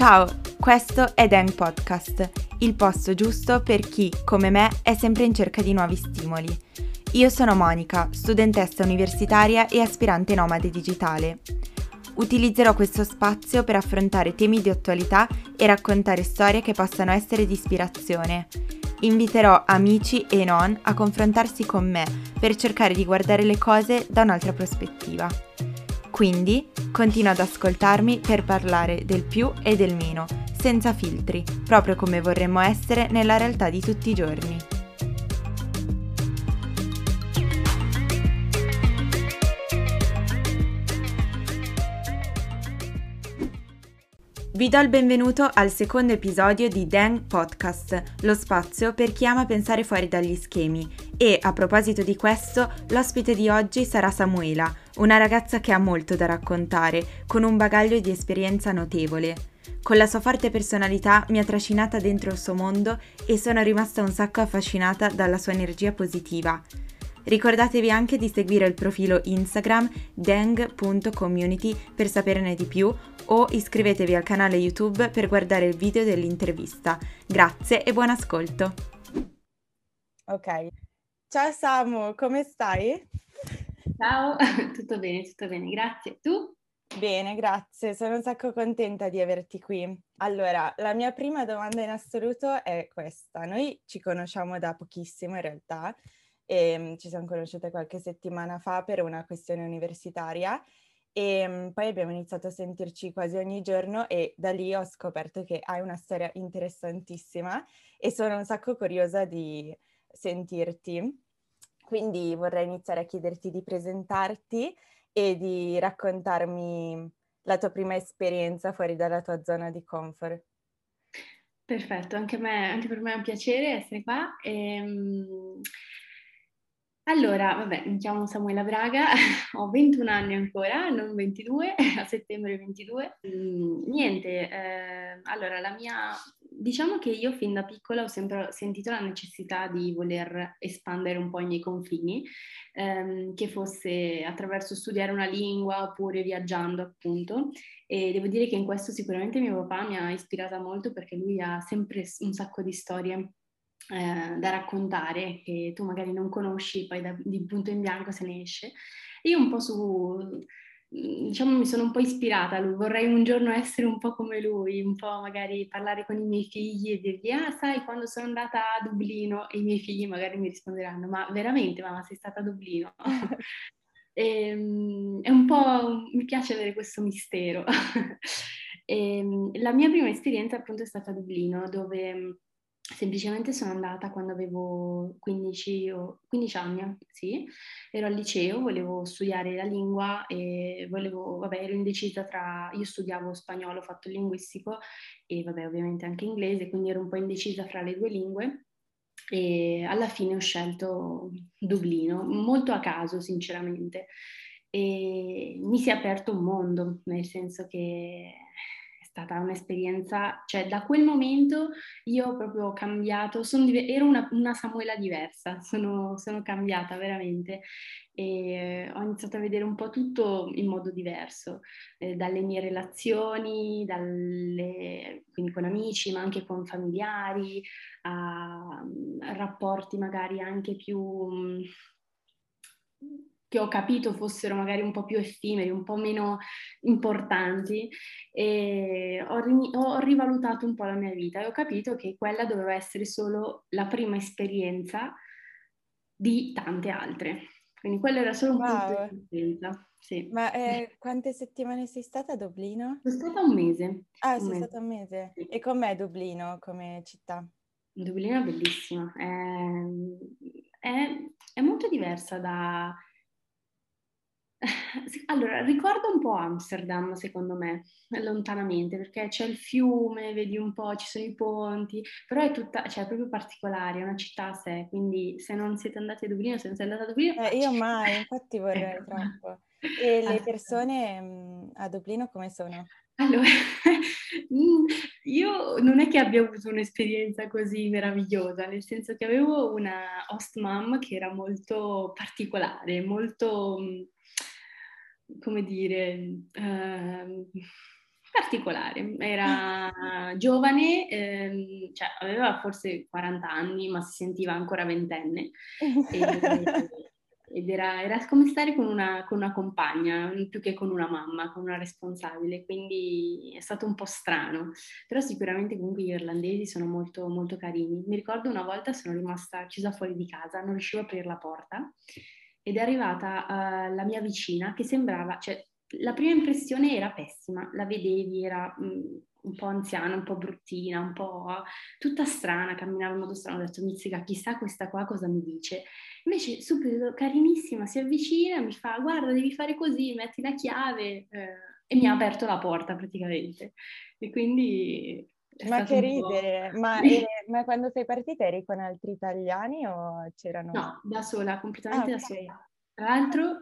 Ciao, questo è Dan Podcast, il posto giusto per chi, come me, è sempre in cerca di nuovi stimoli. Io sono Monica, studentessa universitaria e aspirante nomade digitale. Utilizzerò questo spazio per affrontare temi di attualità e raccontare storie che possano essere di ispirazione. Inviterò amici e non a confrontarsi con me per cercare di guardare le cose da un'altra prospettiva. Quindi continua ad ascoltarmi per parlare del più e del meno, senza filtri, proprio come vorremmo essere nella realtà di tutti i giorni. Vi do il benvenuto al secondo episodio di Dan Podcast, lo spazio per chi ama pensare fuori dagli schemi. E a proposito di questo, l'ospite di oggi sarà Samuela, una ragazza che ha molto da raccontare, con un bagaglio di esperienza notevole. Con la sua forte personalità mi ha trascinata dentro il suo mondo e sono rimasta un sacco affascinata dalla sua energia positiva. Ricordatevi anche di seguire il profilo Instagram deng.community per saperne di più o iscrivetevi al canale YouTube per guardare il video dell'intervista. Grazie e buon ascolto. Ok. Ciao Samu, come stai? Ciao, tutto bene, tutto bene, grazie. Tu? Bene, grazie, sono un sacco contenta di averti qui. Allora, la mia prima domanda in assoluto è questa. Noi ci conosciamo da pochissimo in realtà, e mm, ci siamo conosciute qualche settimana fa per una questione universitaria e um, poi abbiamo iniziato a sentirci quasi ogni giorno e da lì ho scoperto che hai una storia interessantissima e sono un sacco curiosa di sentirti. Quindi vorrei iniziare a chiederti di presentarti e di raccontarmi la tua prima esperienza fuori dalla tua zona di comfort. Perfetto, anche, me, anche per me è un piacere essere qua. E, um, allora, vabbè, mi chiamo Samuela Braga, ho 21 anni ancora, non 22, a settembre 22. Mm, niente, eh, allora la mia... Diciamo che io fin da piccola ho sempre sentito la necessità di voler espandere un po' i miei confini, ehm, che fosse attraverso studiare una lingua oppure viaggiando appunto. E devo dire che in questo sicuramente mio papà mi ha ispirata molto perché lui ha sempre un sacco di storie eh, da raccontare che tu magari non conosci, poi da, di punto in bianco se ne esce. io un po' su, diciamo, mi sono un po' ispirata a lui, vorrei un giorno essere un po' come lui, un po' magari parlare con i miei figli e dirgli, ah sai, quando sono andata a Dublino, e i miei figli magari mi risponderanno, ma veramente mamma sei stata a Dublino? e, ehm, è un po', mi piace avere questo mistero. e, ehm, la mia prima esperienza appunto è stata a Dublino, dove Semplicemente sono andata quando avevo 15, o 15 anni, sì, ero al liceo, volevo studiare la lingua e volevo, vabbè, ero indecisa tra, io studiavo spagnolo, ho fatto linguistico e vabbè, ovviamente anche inglese, quindi ero un po' indecisa fra le due lingue e alla fine ho scelto Dublino, molto a caso sinceramente. E mi si è aperto un mondo, nel senso che stata un'esperienza, cioè da quel momento io ho proprio cambiato, div- ero una, una, Samuela diversa, sono, sono cambiata veramente e ho iniziato a vedere un po' tutto in modo diverso, eh, dalle mie relazioni, dalle, quindi con amici, ma anche con familiari, a, a rapporti magari anche più che ho capito fossero magari un po' più effimeri, un po' meno importanti e ho, ri- ho, rivalutato un po' la mia vita e ho capito che quella doveva essere solo la prima esperienza di tante altre. Quindi quello era solo un wow. punto di esperienza. Sì. Ma eh, quante settimane sei stata a Dublino? Sono stata un mese. Ah, un sei mese. stata un mese. Sì. E com'è Dublino come città? Dublino è bellissima, è, è, è molto diversa da, allora, ricorda un po' Amsterdam, secondo me, lontanamente, perché c'è il fiume, vedi un po', ci sono i ponti, però è tutta, cioè, è proprio particolare, è una città a sé, quindi se non siete andati a Dublino, se non siete andati a Dublino... Eh, io mai, infatti vorrei ecco. troppo. E le persone mh, a Dublino come sono? Allora, mm, io non è che abbia avuto un'esperienza così meravigliosa, nel senso che avevo una host mom che era molto particolare, molto come dire, eh, particolare, era giovane, ehm, cioè aveva forse 40 anni, ma si sentiva ancora ventenne. E, ed era, era, come stare con una, con una, compagna, più che con una mamma, con una responsabile, quindi è stato un po' strano, però sicuramente comunque gli irlandesi sono molto, molto carini. Mi ricordo una volta sono rimasta chiusa fuori di casa, non riuscivo a aprire la porta ed è arrivata uh, la mia vicina che sembrava, cioè la prima impressione era pessima, la vedevi, era mh, mm, un po' anziana, un po' bruttina, un po' tutta strana, camminava in modo strano, ho detto mizzica, chissà questa qua cosa mi dice. Invece subito, carinissima, si avvicina, mi fa guarda devi fare così, metti la chiave eh, e mi ha aperto la porta praticamente. E quindi... Ma che ridere, ma, eh, ma, quando sei partita eri con altri italiani o c'erano... No, da sola, completamente ah, okay. da sola. Tra l'altro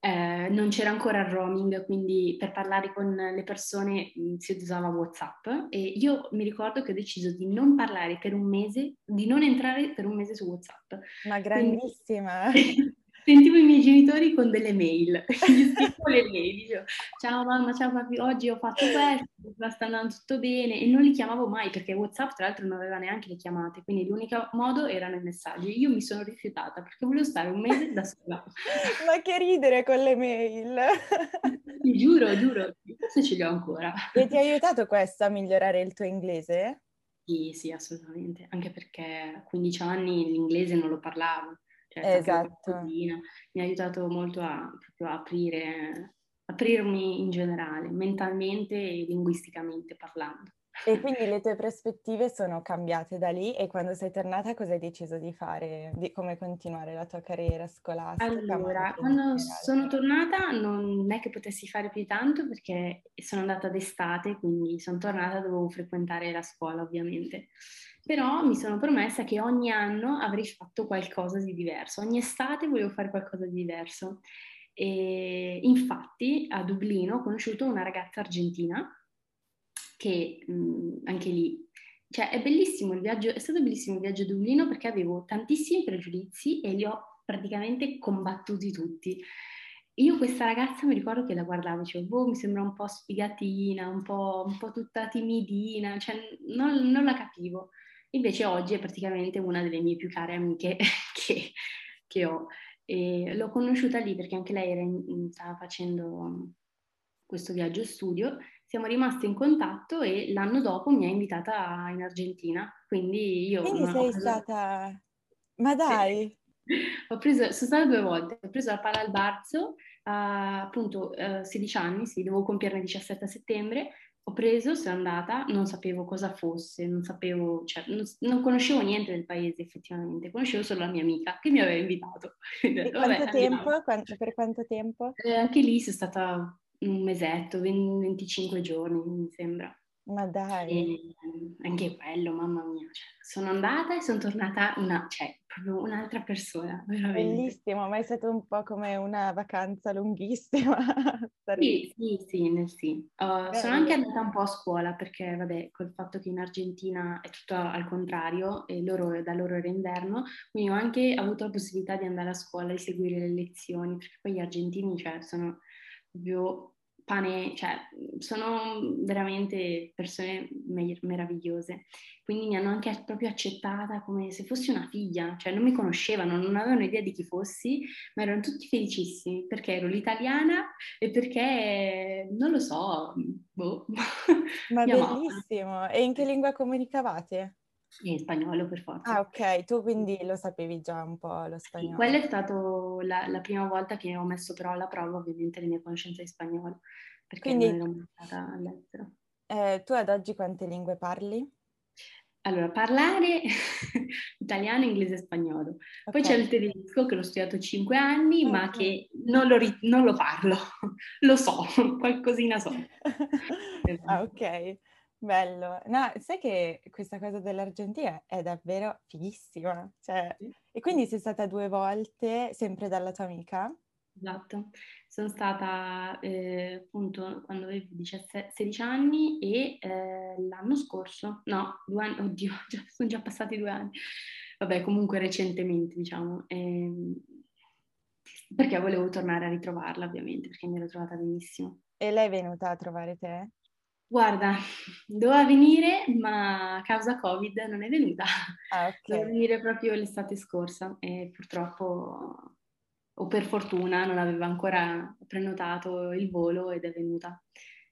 eh, non c'era ancora il roaming, quindi per parlare con le persone mh, si usava WhatsApp e io mi ricordo che ho deciso di non parlare per un mese, di non entrare per un mese su WhatsApp. Ma grandissima! Quindi, sentivo i miei genitori con delle mail, gli scrivo le mail, dicevo ciao mamma, ciao papi, oggi ho fatto questo, sta andando tutto bene e non li chiamavo mai perché Whatsapp tra l'altro non aveva neanche le chiamate, quindi l'unico modo erano i messaggi. Io mi sono rifiutata perché volevo stare un mese da sola. Ma che ridere con le mail! Ti giuro, giuro, forse ce li ho ancora. E ti ha aiutato questo a migliorare il tuo inglese? Sì, sì, assolutamente, anche perché a 15 anni l'inglese non lo parlavo cioè, esatto. mi ha aiutato molto a, a aprire, aprirmi in generale, mentalmente e linguisticamente parlando. E quindi le tue prospettive sono cambiate da lì e quando sei tornata cosa hai deciso di fare, di come continuare la tua carriera scolastica? Allora, quando sono tornata non è che potessi fare più tanto perché sono andata d'estate, quindi sono tornata, dovevo frequentare la scuola ovviamente però mi sono promessa che ogni anno avrei fatto qualcosa di diverso, ogni estate volevo fare qualcosa di diverso. E infatti a Dublino ho conosciuto una ragazza argentina che mh, anche lì, cioè è bellissimo il viaggio, è stato bellissimo il viaggio a Dublino perché avevo tantissimi pregiudizi e li ho praticamente combattuti tutti. Io questa ragazza mi ricordo che la guardavo, dicevo, boh, mi sembra un po' sfigatina, un po', un po tutta timidina, cioè non, non la capivo. Invece oggi è praticamente una delle mie più care amiche che, che ho. E l'ho conosciuta lì perché anche lei in, stava facendo questo viaggio studio. Siamo rimasti in contatto e l'anno dopo mi ha invitata in Argentina. Quindi io... Quindi sei preso... stata... Ma dai! Ho preso, sono stata due volte, ho preso la palla al Barzo, uh, appunto uh, 16 anni, sì, devo compierne 17 a settembre, ho preso, sono andata, non sapevo cosa fosse, non sapevo, cioè, non, non, conoscevo niente del paese effettivamente, conoscevo solo la mia amica che mi aveva invitato. Vabbè, quanto tempo? Quanto, per quanto tempo? Eh, anche lì sono stata un mesetto, 20, 25 giorni mi sembra. Ma dai. E anche quello, mamma mia. Cioè, sono andata e sono tornata una, cioè, proprio un'altra persona, veramente. Bellissimo, ma è stato un po' come una vacanza lunghissima. sì, sì, sì, nel sì. Uh, sono anche andata un po' a scuola perché, vabbè, col fatto che in Argentina è tutto al contrario e loro, da loro era inverno, quindi ho anche avuto la possibilità di andare a scuola e seguire le lezioni, perché poi gli argentini, cioè, sono proprio pane, cioè sono veramente persone me- meravigliose, quindi mi hanno anche proprio accettata come se fossi una figlia, cioè non mi conoscevano, non avevano idea di chi fossi, ma erano tutti felicissimi perché ero l'italiana e perché, non lo so, boh. Ma bellissimo, mamma. e in che lingua comunicavate? In spagnolo per forza. Ah, ok, tu quindi lo sapevi già un po' lo spagnolo. Sì, quella è stata la, la, prima volta che ho messo però alla prova ovviamente le mie conoscenze di spagnolo, perché quindi, non ero stata all'estero. Eh, tu ad oggi quante lingue parli? Allora, parlare italiano, inglese e spagnolo. Okay. Poi c'è il tedesco che l'ho studiato cinque anni, okay. ma che non lo, ri- non lo parlo. lo so, qualcosina so. ah, ok. Bello. No, sai che questa cosa dell'Argentina è davvero fighissima. Cioè, e quindi sei stata due volte sempre dalla tua amica? Esatto, sono stata eh, appunto quando avevo 17, 16 anni e eh, l'anno scorso, no, due anni, oddio, già, sono già passati due anni, vabbè comunque recentemente diciamo, eh, perché volevo tornare a ritrovarla ovviamente, perché mi ero trovata benissimo. E lei è venuta a trovare te? Guarda, doveva venire, ma a causa Covid non è venuta. Ah, ok. Doveva venire proprio l'estate scorsa e purtroppo, o per fortuna, non aveva ancora prenotato il volo ed è venuta.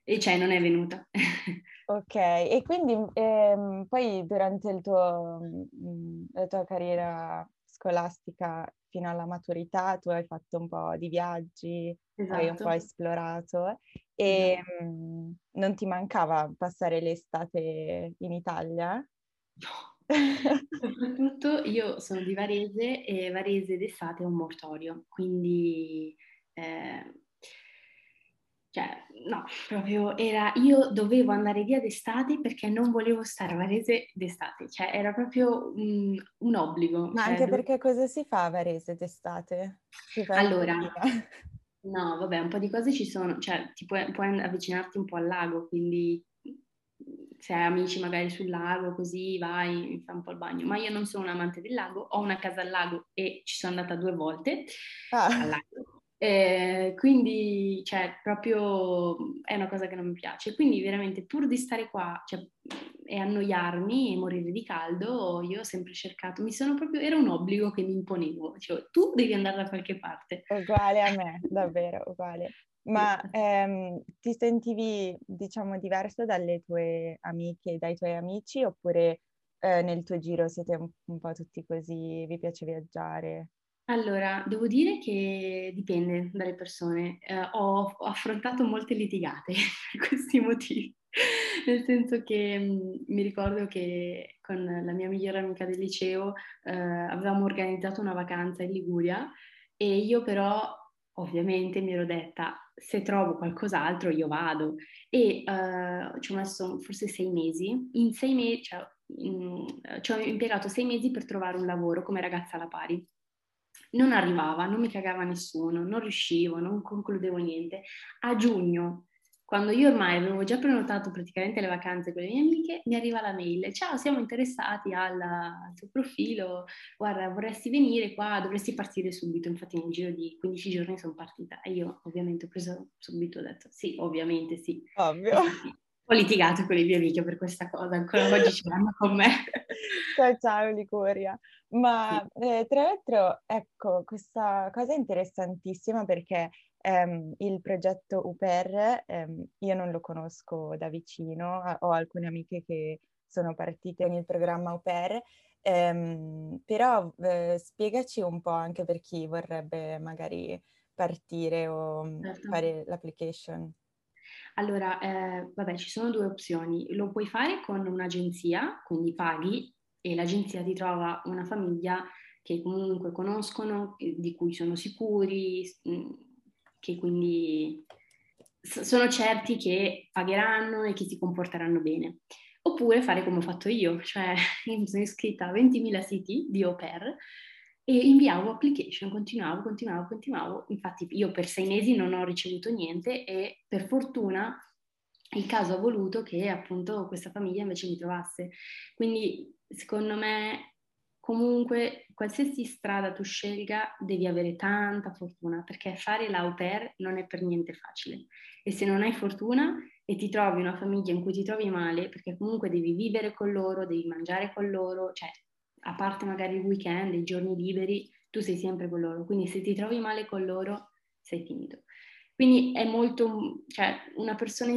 E cioè, non è venuta. ok, e quindi ehm, poi durante il tuo, mm, la tua carriera scolastica fino alla maturità tu hai fatto un po' di viaggi, esatto. hai un po' esatto. esplorato e mh, mm, non ti mancava passare l'estate in Italia? No. Soprattutto io sono di Varese e Varese d'estate è un mortorio, quindi eh, cioè, no, proprio era, io dovevo andare via d'estate perché non volevo stare a Varese d'estate, cioè era proprio un, un obbligo. Ma cioè, anche perché cosa si fa a Varese d'estate? Allora, no, vabbè, un po' di cose ci sono, cioè ti puoi, puoi avvicinarti un po' al lago, quindi se hai amici magari sul lago, così vai, fai un po' il bagno. Ma io non sono un amante del lago, ho una casa al lago e ci sono andata due volte ah. al lago. Eh, quindi, cioè, proprio è una cosa che non mi piace. Quindi, veramente, pur di stare qua cioè, e annoiarmi e morire di caldo, io ho sempre cercato, mi sono proprio, era un obbligo che mi imponevo. Cioè, tu devi andare da qualche parte. Uguale a me, davvero, uguale. Ma ehm, ti sentivi, diciamo, diverso dalle tue amiche dai tuoi amici oppure eh, nel tuo giro siete un, un po' tutti così, vi piace viaggiare? Allora, devo dire che dipende dalle persone. Eh, ho, ho, affrontato molte litigate per questi motivi, nel senso che mh, mm, mi ricordo che con la mia migliore amica del liceo eh, avevamo organizzato una vacanza in Liguria e io però ovviamente mi ero detta se trovo qualcos'altro io vado. E uh, ci ho messo forse sei mesi, in sei mesi, cioè, in, ci ho impiegato sei mesi per trovare un lavoro come ragazza alla pari non arrivava, non mi cagava nessuno, non riuscivo, non concludevo niente. A giugno, quando io ormai avevo già prenotato praticamente le vacanze con le mie amiche, mi arriva la mail, ciao, siamo interessati al, al tuo profilo, guarda, vorresti venire qua, dovresti partire subito, infatti nel giro di 15 giorni sono partita e io ovviamente ho preso subito, ho detto sì, ovviamente sì. Ovvio. Ho litigato con le mie amiche per questa cosa, ancora oggi ce l'hanno con me. Ciao ciao Licuria. Ma eh, tra l'altro, ecco, questa cosa è interessantissima perché ehm, il progetto UPER, ehm, io non lo conosco da vicino, ho alcune amiche che sono partite il programma UPER, ehm, però eh, spiegaci un po' anche per chi vorrebbe magari partire o certo. fare l'application. Allora, eh, vabbè, ci sono due opzioni. Lo puoi fare con un'agenzia, quindi paghi e l'agenzia ti trova una famiglia che comunque conoscono, di cui sono sicuri, mm, che quindi sono certi che pagheranno e che si comporteranno bene. Oppure fare come ho fatto io, cioè mi sono iscritta a 20.000 siti di au pair e inviavo application, continuavo, continuavo, continuavo. Infatti io per sei mesi non ho ricevuto niente e per fortuna il caso ha voluto che appunto questa famiglia invece mi trovasse. Quindi secondo me comunque qualsiasi strada tu scelga devi avere tanta fortuna perché fare l'au pair non è per niente facile e se non hai fortuna e ti trovi una famiglia in cui ti trovi male perché comunque devi vivere con loro, devi mangiare con loro, cioè a parte magari il weekend, i giorni liberi, tu sei sempre con loro, quindi se ti trovi male con loro sei finito. Quindi è molto, cioè una persona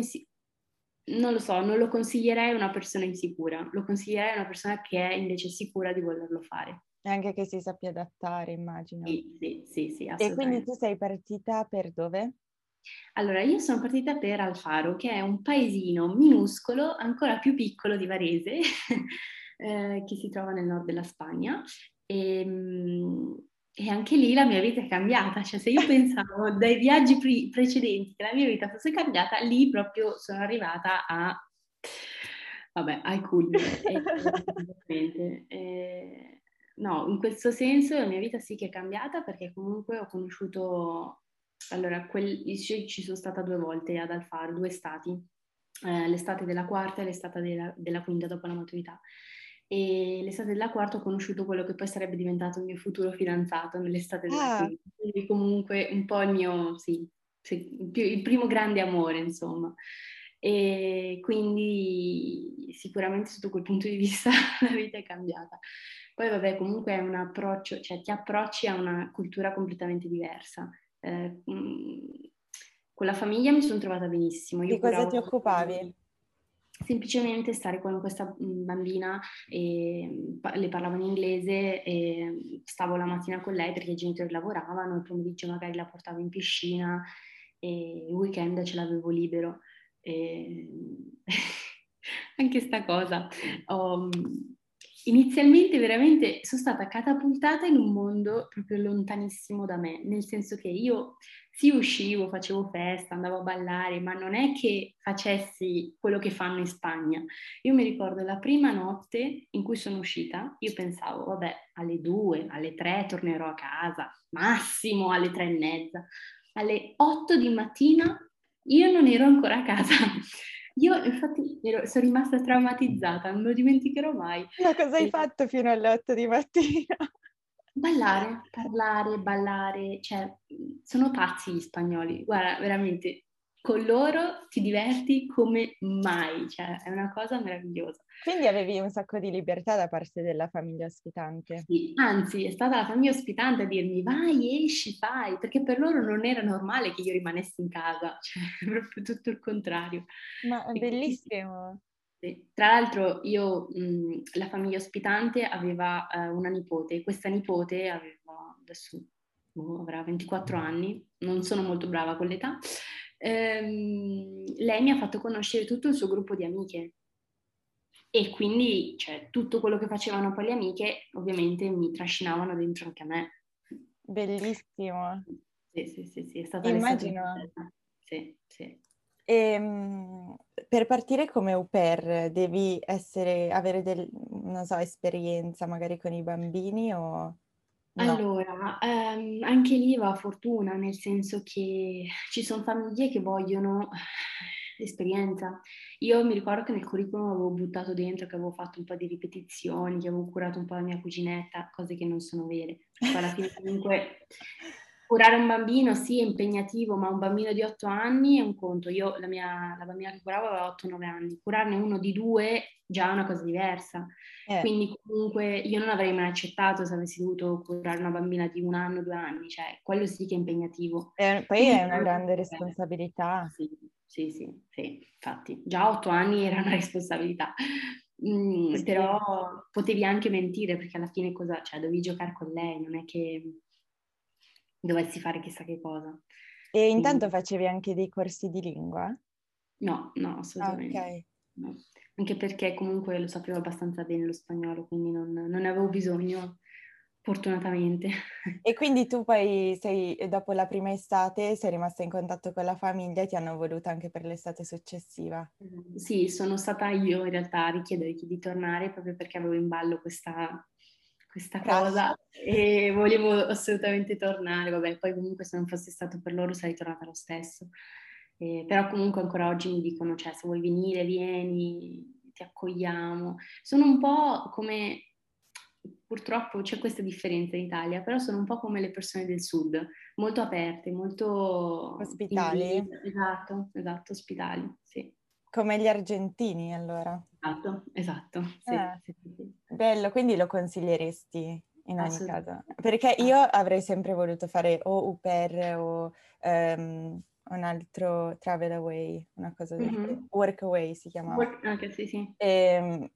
non lo so, non lo consiglierei a una persona insicura, lo consiglierei a una persona che è invece sicura di volerlo fare. E anche che si sappia adattare, immagino. Sì, sì, sì, sì E quindi tu sei partita per dove? Allora, io sono partita per Alfaro, che è un paesino minuscolo, ancora più piccolo di Varese, eh, che si trova nel nord della Spagna. E, ehm, e, anche lì la mia vita è cambiata, cioè se io pensavo dai viaggi pre- precedenti che la mia vita fosse cambiata, lì proprio sono arrivata a, vabbè, ai culmini. e, no, in questo senso la mia vita sì che è cambiata perché comunque ho conosciuto, allora, quel, ci sono stata due volte ad Alfaro, due estati, eh, l'estate della quarta e l'estate della, della quinta dopo la maturità e l'estate della quarta ho conosciuto quello che poi sarebbe diventato il mio futuro fidanzato nell'estate della ah. quinta, quindi comunque un po' il mio, sì, il primo grande amore, insomma. E quindi sicuramente sotto quel punto di vista la vita è cambiata. Poi vabbè, comunque è un approccio, cioè ti approcci a una cultura completamente diversa. Eh, con la famiglia mi sono trovata benissimo. Io di cosa ti occupavi? Semplicemente stare con questa bambina e le parlavo in inglese e stavo la mattina con lei perché i genitori lavoravano, il pomeriggio magari la portavo in piscina e il weekend ce l'avevo libero. E... Anche sta cosa. Um, inizialmente veramente sono stata catapultata in un mondo proprio lontanissimo da me, nel senso che io sì uscivo, facevo festa, andavo a ballare, ma non è che facessi quello che fanno in Spagna. Io mi ricordo la prima notte in cui sono uscita, io pensavo, vabbè, alle due, alle tre tornerò a casa, massimo alle tre e mezza. Alle otto di mattina io non ero ancora a casa. Io infatti ero, sono rimasta traumatizzata, non lo dimenticherò mai. Ma cosa hai e... fatto fino alle otto di mattina? Ballare, parlare, ballare, cioè sono pazzi gli spagnoli, guarda, veramente, con loro ti diverti come mai, cioè è una cosa meravigliosa. Quindi avevi un sacco di libertà da parte della famiglia ospitante. Sì, anzi, è stata la famiglia ospitante a dirmi vai, esci, fai, perché per loro non era normale che io rimanessi in casa, cioè proprio tutto il contrario. Ma è bellissimo. Tra l'altro io, mh, la famiglia ospitante aveva eh, una nipote, questa nipote aveva, adesso oh, avrà 24 anni, non sono molto brava con l'età, ehm, lei mi ha fatto conoscere tutto il suo gruppo di amiche e quindi cioè, tutto quello che facevano poi le amiche ovviamente mi trascinavano dentro anche a me. Bellissimo. Sì, sì, sì, sì è stata Immagino. Sì, sì. E, ehm, per partire come au pair devi essere, avere del, non so, esperienza magari con i bambini o... No. Allora, ehm, anche lì va a fortuna, nel senso che ci sono famiglie che vogliono esperienza. Io mi ricordo che nel curriculum avevo buttato dentro che avevo fatto un po' di ripetizioni, che avevo curato un po' la mia cuginetta, cose che non sono vere. Poi alla fine comunque curare un bambino sì è impegnativo, ma un bambino di 8 anni è un conto. Io, la, mia, la bambina che curavo aveva 8-9 anni, curarne uno di due già è una cosa diversa. Eh. Quindi comunque io non avrei mai accettato se avessi dovuto curare una bambina di un anno, due anni, cioè quello sì che è impegnativo. Eh, poi Quindi, è una grande responsabilità. Sì, sì, sì, sì, infatti già 8 anni era una responsabilità. Mm. Però potevi anche mentire perché alla fine cosa, cioè dovevi giocare con lei, non è che dovessi fare chissà che cosa. E intanto Quindi... facevi anche dei corsi di lingua? No, no, assolutamente. Ah, no. Anche perché comunque lo sapevo abbastanza bene lo spagnolo, quindi non, non ne avevo bisogno, fortunatamente. E quindi tu poi sei, dopo la prima estate, sei rimasta in contatto con la famiglia e ti hanno voluto anche per l'estate successiva? Sì, sono stata io in realtà a richiedere di tornare proprio perché avevo in ballo questa questa cosa e volevo assolutamente tornare, vabbè, poi comunque se non fosse stato per loro sarei tornata lo stesso. Eh, però comunque ancora oggi mi dicono, cioè se vuoi venire, vieni, ti accogliamo. Sono un po' come, purtroppo c'è questa differenza in Italia, però sono un po' come le persone del sud, molto aperte, molto... Ospitali? Esatto, esatto, ospitali, sì. Come gli argentini allora. Esatto, esatto. Sì, sì, sì. Bello, quindi lo consiglieresti in ogni caso? Perché io avrei sempre voluto fare o UPER o um, un altro travel away, una cosa del mm-hmm. work away si chiamava. Work, okay, sì, sì. E, ehm,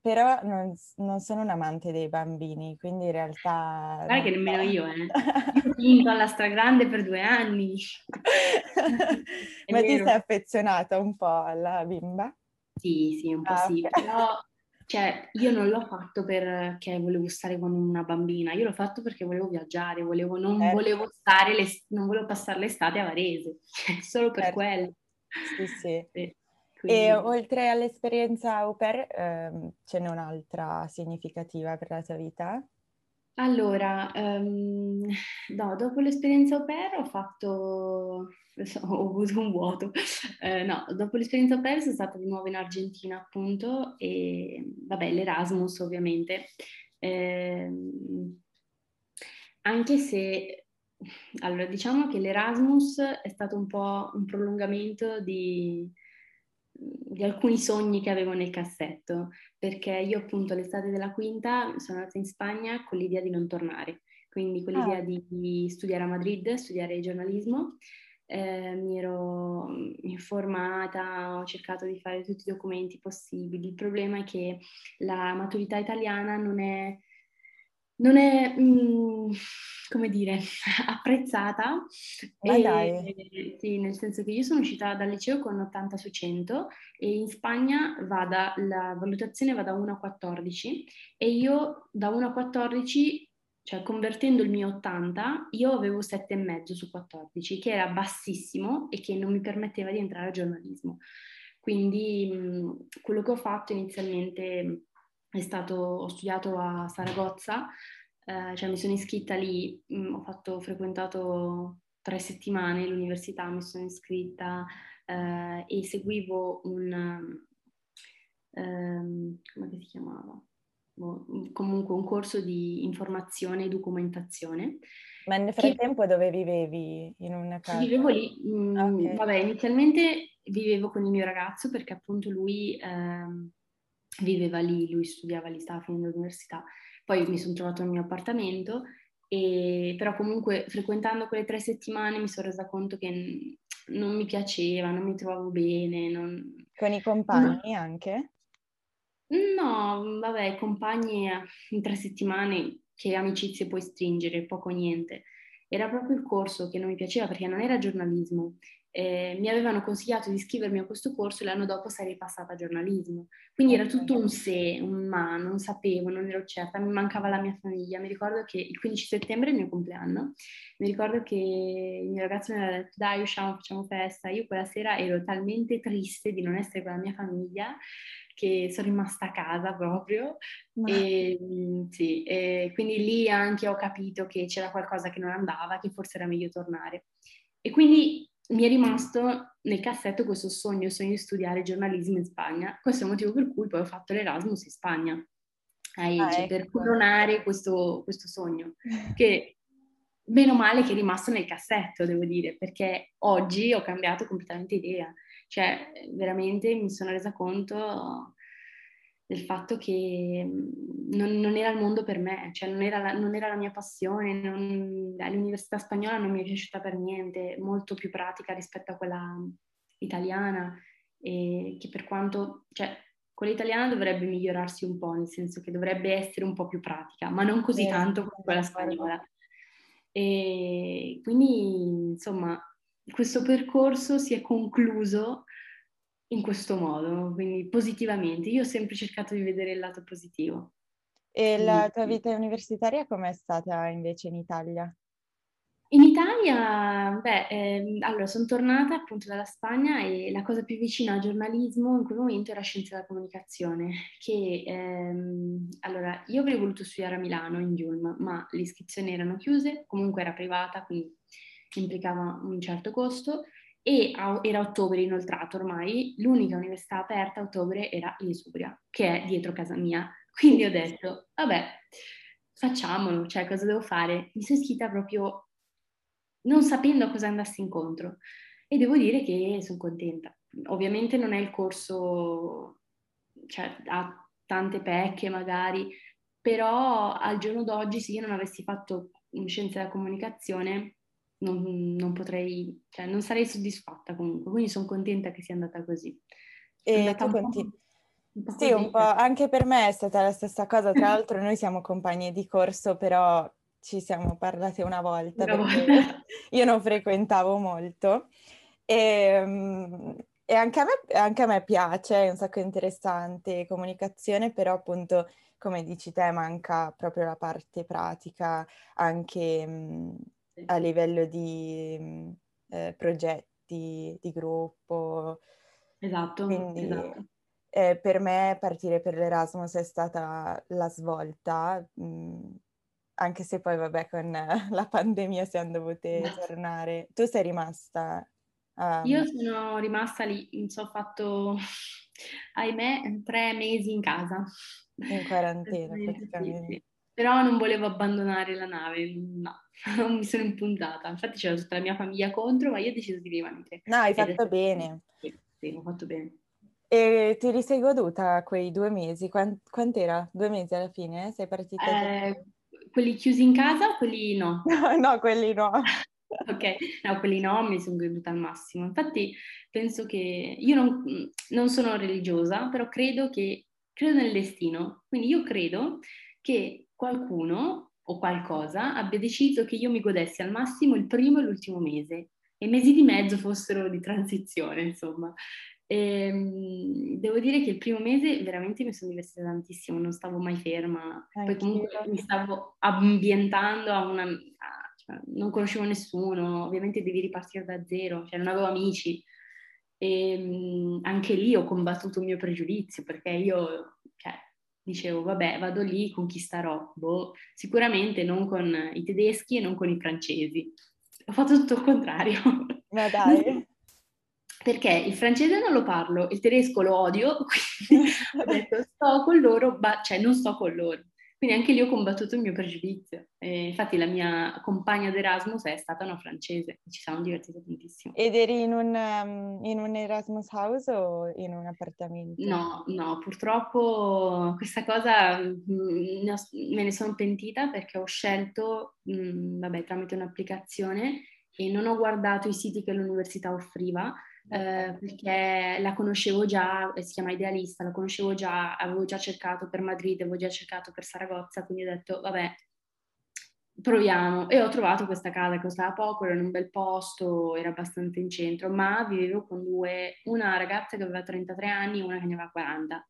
però non, non, sono un amante dei bambini, quindi in realtà... Guarda che nemmeno io, eh. Io ho finito alla stragrande per due anni. Ma vero. ti sei affezionata un po' alla bimba? Sì, sì, un po' ah, sì, okay. però cioè, io non l'ho fatto perché volevo stare con una bambina, io l'ho fatto perché volevo viaggiare, volevo, non, eh. volevo stare non volevo passare l'estate a Varese, solo per certo. quello. Sì, sì. sì. Quindi... E oltre all'esperienza au pair, ehm, ce n'è un'altra significativa per la tua vita? Allora, um, no, dopo l'esperienza au pair ho fatto, ho avuto un vuoto, eh, no, dopo l'esperienza au pair sono stata di nuovo in Argentina appunto e vabbè l'Erasmus ovviamente, eh, anche se allora, diciamo che l'Erasmus è stato un po' un prolungamento di, di alcuni sogni che avevo nel cassetto, perché io appunto l'estate della quinta sono andata in Spagna con l'idea di non tornare, quindi con l'idea ah. di studiare a Madrid, studiare giornalismo. Eh, mi ero informata, ho cercato di fare tutti i documenti possibili. Il problema è che la maturità italiana non è non è, mh, mm, come dire, apprezzata. Ma e, dai. Sì, nel senso che io sono uscita dal liceo con 80 su 100 e in Spagna va da, la valutazione va da 1 a 14 e io da 1 a 14 cioè convertendo il mio 80, io avevo 7,5 su 14, che era bassissimo e che non mi permetteva di entrare a giornalismo. Quindi mh, quello che ho fatto inizialmente stato, ho studiato a Saragozza, eh, cioè mi sono iscritta lì, mh, mm, ho, fatto, ho frequentato tre settimane l'università, mi sono iscritta eh, e seguivo un, um, come si chiamava? Boh, comunque un corso di informazione e documentazione. Ma nel frattempo che... dove vivevi? In una casa? Vivevo lì, mh, mm, okay. vabbè, inizialmente vivevo con il mio ragazzo perché appunto lui... Eh, viveva lì, lui studiava lì, stava finendo l'università. Poi mi sono trovato nel mio appartamento, e, però comunque frequentando quelle tre settimane mi sono resa conto che non mi piaceva, non mi trovavo bene. Non... Con i compagni no. anche? No, vabbè, compagni in tre settimane che amicizie puoi stringere, poco niente. Era proprio il corso che non mi piaceva perché non era giornalismo, eh, mi avevano consigliato di iscrivermi a questo corso e l'anno dopo sarei passata a giornalismo. Quindi era tutto un se, un ma, non sapevo, non ero certa, mi mancava la mia famiglia. Mi ricordo che il 15 settembre è il mio compleanno, mi ricordo che il mio ragazzo mi aveva detto dai usciamo, facciamo festa. Io quella sera ero talmente triste di non essere con la mia famiglia che sono rimasta a casa proprio. Ma... E, mm, sì, e quindi lì anche ho capito che c'era qualcosa che non andava, che forse era meglio tornare. E quindi mi è rimasto nel cassetto questo sogno, il sogno di studiare giornalismo in Spagna. Questo è il motivo per cui poi ho fatto l'Erasmus in Spagna, ah, ecco. per coronare questo, questo sogno, che meno male che è rimasto nel cassetto, devo dire, perché oggi ho cambiato completamente idea. Cioè, veramente mi sono resa conto del fatto che mm, non, non, era il mondo per me, cioè non era la, non era la mia passione, non, l'università spagnola non mi è piaciuta per niente, molto più pratica rispetto a quella italiana, e che per quanto, cioè quella italiana dovrebbe migliorarsi un po', nel senso che dovrebbe essere un po' più pratica, ma non così tanto come quella spagnola. E quindi, insomma, questo percorso si è concluso in questo modo, quindi positivamente. Io ho sempre cercato di vedere il lato positivo. E la tua vita universitaria com'è stata invece in Italia? In Italia, beh, ehm, allora sono tornata appunto dalla Spagna e la cosa più vicina al giornalismo in quel momento era scienza della comunicazione, che ehm, allora io avrei voluto studiare a Milano, in Giulm, ma le iscrizioni erano chiuse, comunque era privata, quindi implicava un certo costo e a, era ottobre inoltrato ormai, l'unica università aperta a ottobre era in Subria, che è dietro casa mia. Quindi ho detto, vabbè, facciamolo, cioè cosa devo fare? Mi sono iscritta proprio non sapendo a cosa andassi incontro e devo dire che sono contenta. Ovviamente non è il corso, cioè ha tante pecche magari, però al giorno d'oggi se io non avessi fatto scienza della comunicazione non, non, potrei, cioè non sarei soddisfatta comunque, quindi sono contenta che sia andata così. E tu conti... Un sì, un po', anche per me è stata la stessa cosa, tra l'altro noi siamo compagnie di corso, però ci siamo parlate una volta, una volta. io non frequentavo molto e, ehm, e anche, a me, anche, a me, piace, è un sacco interessante comunicazione, però appunto come dici te manca proprio la parte pratica, anche a livello di mm, eh, progetti di gruppo. Esatto. Quindi esatto. Eh, per me partire per l'Erasmus è stata la svolta, mh, mm, anche se poi vabbè con la pandemia siamo dovute tornare. Tu sei rimasta? Um... Io sono rimasta lì, sono fatto, ahimè, tre mesi in casa. In quarantena praticamente. Sì, sì. Però non volevo abbandonare la nave, no, non mi sono impuntata. Infatti c'era tutta la mia famiglia contro, ma io ho deciso di rimanere. No, hai fatto bene. Sì, sì, ho fatto bene. E ti sei goduta quei due mesi? Quant- quant'era? Due mesi alla fine? Sei partita? Eh, quelli chiusi in casa o quelli no? no, quelli no. ok, no, quelli no, mi sono goduta al massimo. Infatti penso che io non, non sono religiosa, però credo che credo nel destino. Quindi io credo che qualcuno o qualcosa abbia deciso che io mi godessi al massimo il primo e l'ultimo mese e mesi di mezzo fossero di transizione, insomma. E, ehm, devo dire che il primo mese veramente mi sono divertita tantissimo, non stavo mai ferma, Anch'io. poi comunque mi stavo ambientando a una... A, cioè, non conoscevo nessuno, ovviamente devi ripartire da zero, cioè non avevo amici. E ehm, anche lì ho combattuto il mio pregiudizio perché io cioè, dicevo, vabbè, vado lì, conquisterò. Boh, sicuramente non con i tedeschi e non con i francesi. Ho fatto tutto il contrario. Ma dai. Perché il francese non lo parlo, il tedesco lo odio, quindi ho detto sto con loro, ma cioè non sto con loro. Quindi anche lì ho combattuto il mio pregiudizio. E infatti la mia compagna d'Erasmus è stata una francese, ci siamo divertiti tantissimo. Ed eri in un, um, in un Erasmus House o in un appartamento? No, no, purtroppo questa cosa mh, mm, me ne sono pentita perché ho scelto, mh, mm, vabbè, tramite un'applicazione e non ho guardato i siti che l'università offriva eh, perché la conoscevo già, si chiama Idealista, la conoscevo già, avevo già cercato per Madrid, avevo già cercato per Saragozza, quindi ho detto vabbè, proviamo. E ho trovato questa casa che costava poco, era in un bel posto, era abbastanza in centro, ma vivevo con due, una ragazza che aveva 33 anni e una che ne aveva 40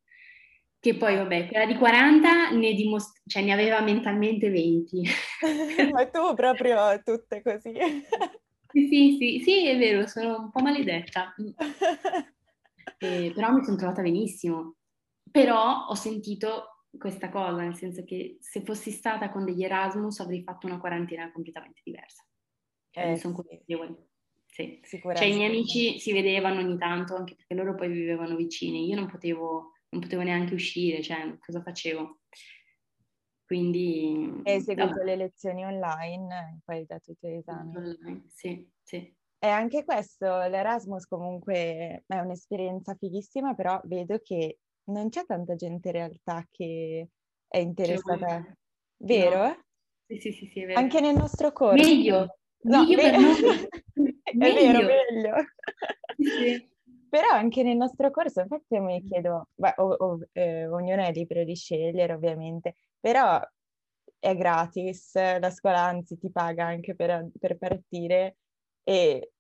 che poi vabbè, quella di 40 ne, dimost- cioè, ne aveva mentalmente 20. Ma tu proprio tutte così. Sì, sì, sì, sì, è vero, sono un po' maledetta. Eh, però mi sono trovata benissimo. Però ho sentito questa cosa, nel senso che se fossi stata con degli Erasmus avrei fatto una quarantena completamente diversa. Cioè, eh, sono consapevole. Sì. Cioè, i miei amici si vedevano ogni tanto, anche perché loro poi vivevano vicini. Io non potevo, non potevo neanche uscire, cioè, cosa facevo? Quindi... Hai seguito vabbè. le lezioni online, poi da tutti gli esami. Online, sì, sì. E anche questo, l'Erasmus comunque è un'esperienza fighissima, però vedo che non c'è tanta gente in realtà che è interessata. Vero? No. Sì, sì, sì, sì, è vero. Anche nel nostro corso. Meglio. No, meglio me- per noi. è vero, meglio. Sì. Però anche nel nostro corso, infatti mi chiedo, beh, o, o, eh, ognuno è libero di scegliere ovviamente, però è gratis, la scuola anzi ti paga anche per, per partire e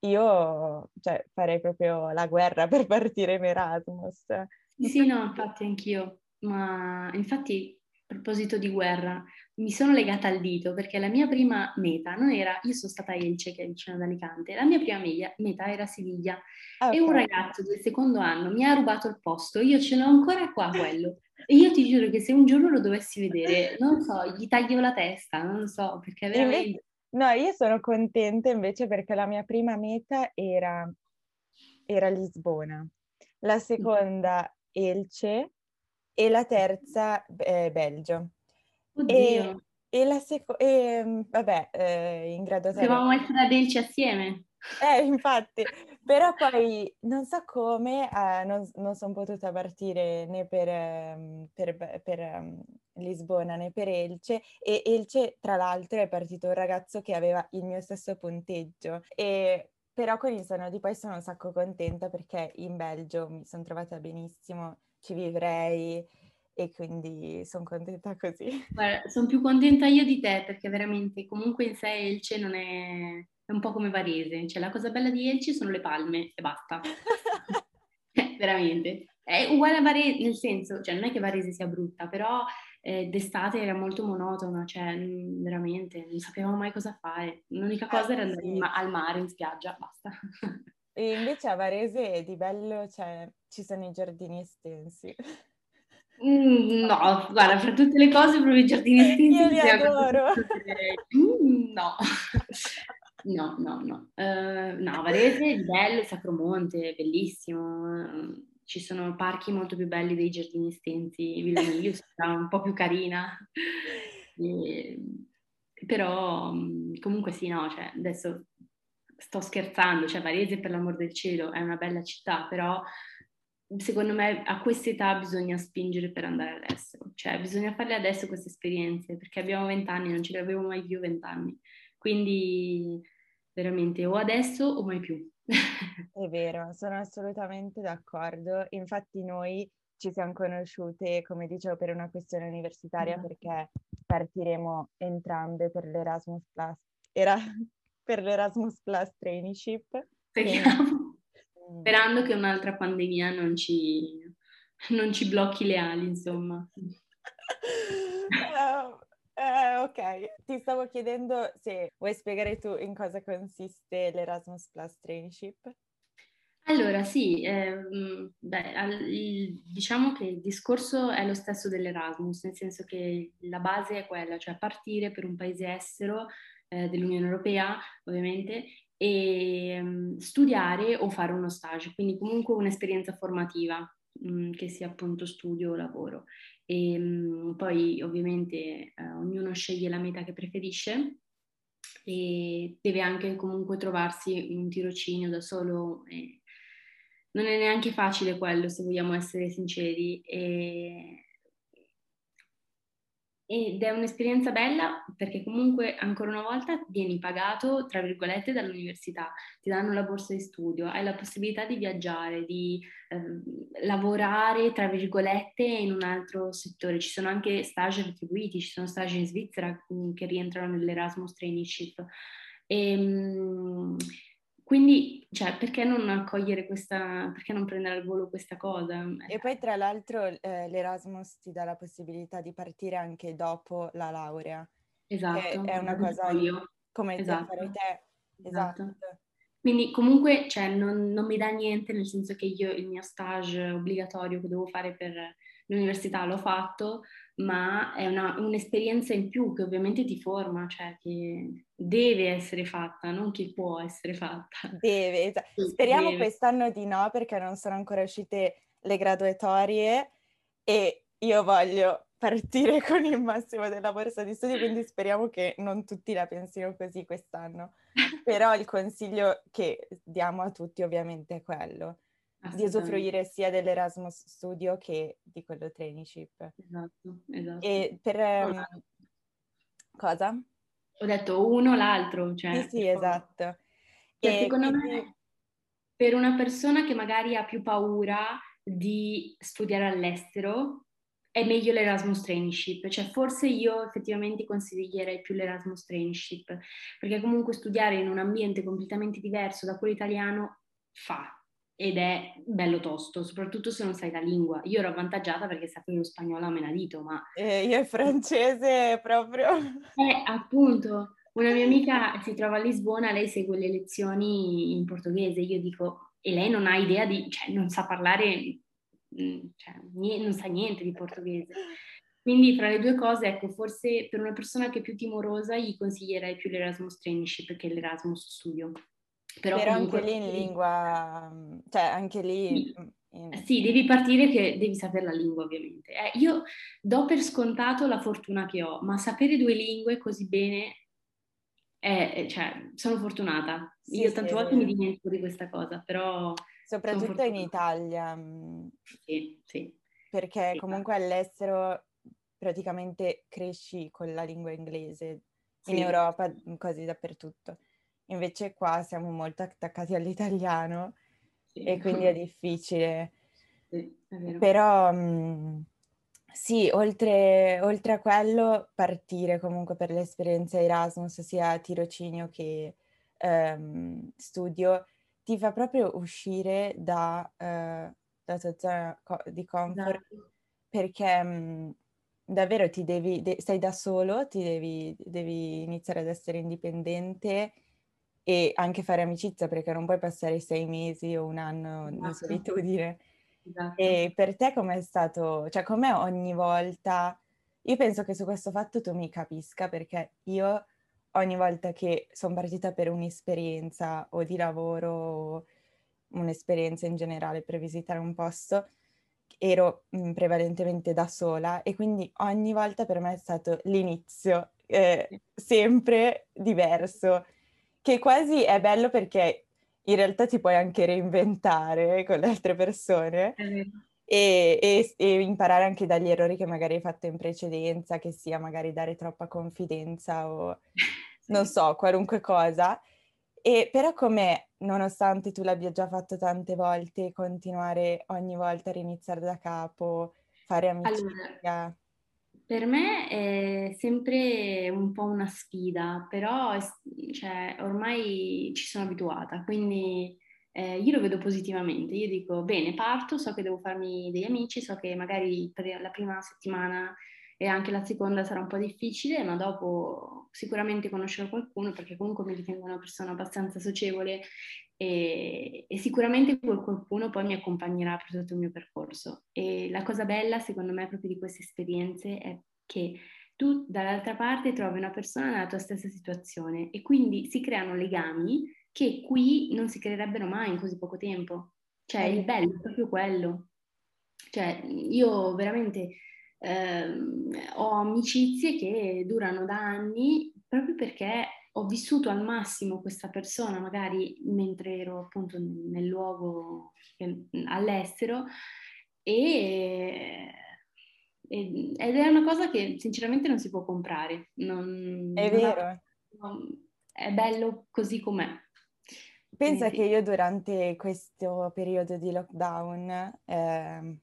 io cioè, farei proprio la guerra per partire in Erasmus. Sì, no, infatti anch'io, ma infatti a proposito di guerra, mi sono legata al dito perché la mia prima meta non era, io sono stata a Elce che è vicino ad Alicante, la mia prima media, meta era Siviglia okay. e un ragazzo del secondo anno mi ha rubato il posto, io ce l'ho ancora qua quello. E io ti giuro che se un giorno lo dovessi vedere, non so, gli taglio la testa, non so, perché veramente... No, io sono contenta invece perché la mia prima meta era, era Lisbona, la seconda Elce e la terza eh, Belgio. Oddio. E, e la seconda, vabbè, eh, in grado graduatoria. Dovevamo essere ad Elce assieme. Eh, infatti, però poi non so come eh, non, non sono potuta partire né per, um, per, per um, Lisbona né per Elce e Elce tra l'altro è partito un ragazzo che aveva il mio stesso punteggio e però con il sonno di poi sono un sacco contenta perché in Belgio mi sono trovata benissimo, ci vivrei e quindi sono contenta così. Guarda, sono più contenta io di te perché veramente comunque in sé Elce non è è un po' come Varese, cioè la cosa bella di Elci sono le palme e basta. Eh, veramente. È uguale a Varese, nel senso, cioè non è che Varese sia brutta, però eh, d'estate era molto monotona, cioè mh, veramente non sapevamo mai cosa fare. L'unica cosa eh, era andare sì. al mare, in spiaggia, basta. E invece a Varese di bello cioè, ci sono i giardini estensi. Mm, no, guarda, fra tutte le cose proprio i giardini estensi. Io li adoro. Mm, no. No, no, no. Uh, no, Varese è bello, Sacromonte è bellissimo. ci sono parchi molto più belli dei giardini estensi, Villa Milius è un po' più carina, e, però comunque sì, no, cioè, adesso sto scherzando, cioè Varese per l'amor del cielo è una bella città, però secondo me a quest'età bisogna spingere per andare all'estero, cioè bisogna farle adesso queste esperienze, perché abbiamo vent'anni, non ce le avevo mai più vent'anni, quindi veramente o adesso o mai più. È vero, sono assolutamente d'accordo. Infatti noi ci siamo conosciute, come dicevo, per una questione universitaria mm. perché partiremo entrambe per l'Erasmus Plus. Era per l'Erasmus Plus Traineeship. Speriamo. E... Sperando che un'altra pandemia non ci, non ci blocchi le ali, insomma. uh, uh, ok, ti stavo chiedendo se vuoi spiegare tu in cosa consiste l'Erasmus Plus Traineeship. Allora, sì, ehm, beh, al- il- diciamo che il discorso è lo stesso dell'Erasmus, nel senso che la base è quella, cioè partire per un paese estero eh, dell'Unione Europea, ovviamente, e ehm, studiare o fare uno stage, quindi comunque un'esperienza formativa, mm, che sia appunto studio o lavoro. E mm, poi ovviamente eh, ognuno sceglie la meta che preferisce e deve anche comunque trovarsi un tirocinio da solo. E, non è neanche facile quello, se vogliamo essere sinceri. E... Ed è un'esperienza bella perché comunque ancora una volta vieni pagato, tra virgolette, dall'università, ti danno la borsa di studio, hai la possibilità di viaggiare, di eh, lavorare, tra virgolette, in un altro settore. Ci sono anche stage retribuiti, ci sono stage in Svizzera mm, che rientrano nell'Erasmus Traineeship. E, ehm, quindi, cioè, perché non accogliere questa, perché non prendere al volo questa cosa? E poi, tra l'altro, eh, l'Erasmus ti dà la possibilità di partire anche dopo la laurea. Esatto. è una cosa io. come esatto. fare te. Esatto. esatto. Quindi comunque cioè, non, non, mi dà niente, nel senso che io il mio stage obbligatorio che devo fare per l'università l'ho fatto, ma è una, un'esperienza in più che ovviamente ti forma, cioè che deve essere fatta, non che può essere fatta. Deve, esatto. Speriamo deve. quest'anno di no perché non sono ancora uscite le graduatorie e io voglio partire con il massimo della borsa di studio, quindi speriamo che non tutti la pensino così quest'anno. Però il consiglio che diamo a tutti ovviamente è quello di usufruire sia dell'Erasmus Studio che di quello traineeship. Esatto, esatto. E per... Um, cosa? Ho detto uno l'altro, cioè... Sì, sì, esatto. Cioè, secondo quindi... me, per una persona che magari ha più paura di studiare all'estero, è meglio l'Erasmus Traineeship, cioè forse io effettivamente consiglierei più l'Erasmus Traineeship, perché comunque studiare in un ambiente completamente diverso da quello italiano fa, ed è bello tosto, soprattutto se non sai la lingua. Io ero avvantaggiata perché sapevo lo spagnolo a menadito, ma... Eh, io il francese proprio... Eh, appunto, una mia amica si trova a Lisbona, lei segue le lezioni in portoghese, io dico, e lei non ha idea di, cioè non sa parlare, mm, cioè, non sa niente di portoghese. Quindi fra le due cose, ecco, forse per una persona che è più timorosa gli consiglierei più l'Erasmus Traineeship che l'Erasmus Studio. Però, Però comunque... anche lì in lingua, cioè anche lì... Sì. In... Sì, devi partire che devi sapere la lingua ovviamente. Eh, io do per scontato la fortuna che ho, ma sapere due lingue così bene, è, cioè, sono fortunata. Sì, io tante sì, volte mi dimentico di questa cosa, però... Soprattutto in Italia. Mm, sì, sì. Perché comunque all'estero praticamente cresci con la lingua inglese, in Europa quasi dappertutto. Invece qua siamo molto attaccati all'italiano sì. e quindi è difficile. Sì, è Però mh, sì, oltre, oltre, a quello, partire comunque per l'esperienza Erasmus, sia tirocinio che um, studio, ti fa proprio uscire da, uh, da tua zona di comfort esatto. perché mh, davvero ti devi, de- sei da solo, ti devi, devi iniziare ad essere indipendente e anche fare amicizia perché non puoi passare sei mesi o un anno esatto. in solitudine. Esatto. E per te com'è stato, cioè com'è ogni volta? Io penso che su questo fatto tu mi capisca perché io ogni volta che sono partita per un'esperienza o di lavoro un'esperienza in generale per visitare un posto, ero mh, mm, prevalentemente da sola e quindi ogni volta per me è stato l'inizio, eh, sempre diverso, che quasi è bello perché in realtà ti puoi anche reinventare con le altre persone. E, e, e, imparare anche dagli errori che magari hai fatto in precedenza, che sia magari dare troppa confidenza o non so, qualunque cosa. E però come, nonostante tu l'abbia già fatto tante volte, continuare ogni volta a riniziare da capo, fare amicizia? Allora, per me è sempre un po' una sfida, però cioè, ormai ci sono abituata, quindi eh, io lo vedo positivamente. Io dico, bene, parto, so che devo farmi degli amici, so che magari per la prima settimana e anche la seconda sarà un po' difficile, ma dopo sicuramente conoscerò qualcuno perché comunque mi ritengo una persona abbastanza socievole e, e, sicuramente quel qualcuno poi mi accompagnerà per tutto il mio percorso. E la cosa bella secondo me proprio di queste esperienze è che tu dall'altra parte trovi una persona nella tua stessa situazione e quindi si creano legami che qui non si creerebbero mai in così poco tempo. Cioè il bello è proprio quello. Cioè io veramente eh, ho amicizie che durano da anni proprio perché ho vissuto al massimo questa persona, magari mentre ero appunto nel luogo all'estero, e, ed è una cosa che sinceramente non si può comprare. Non, è vero. Ha, è bello così com'è. Pensa Quindi, che io durante questo periodo di lockdown eh,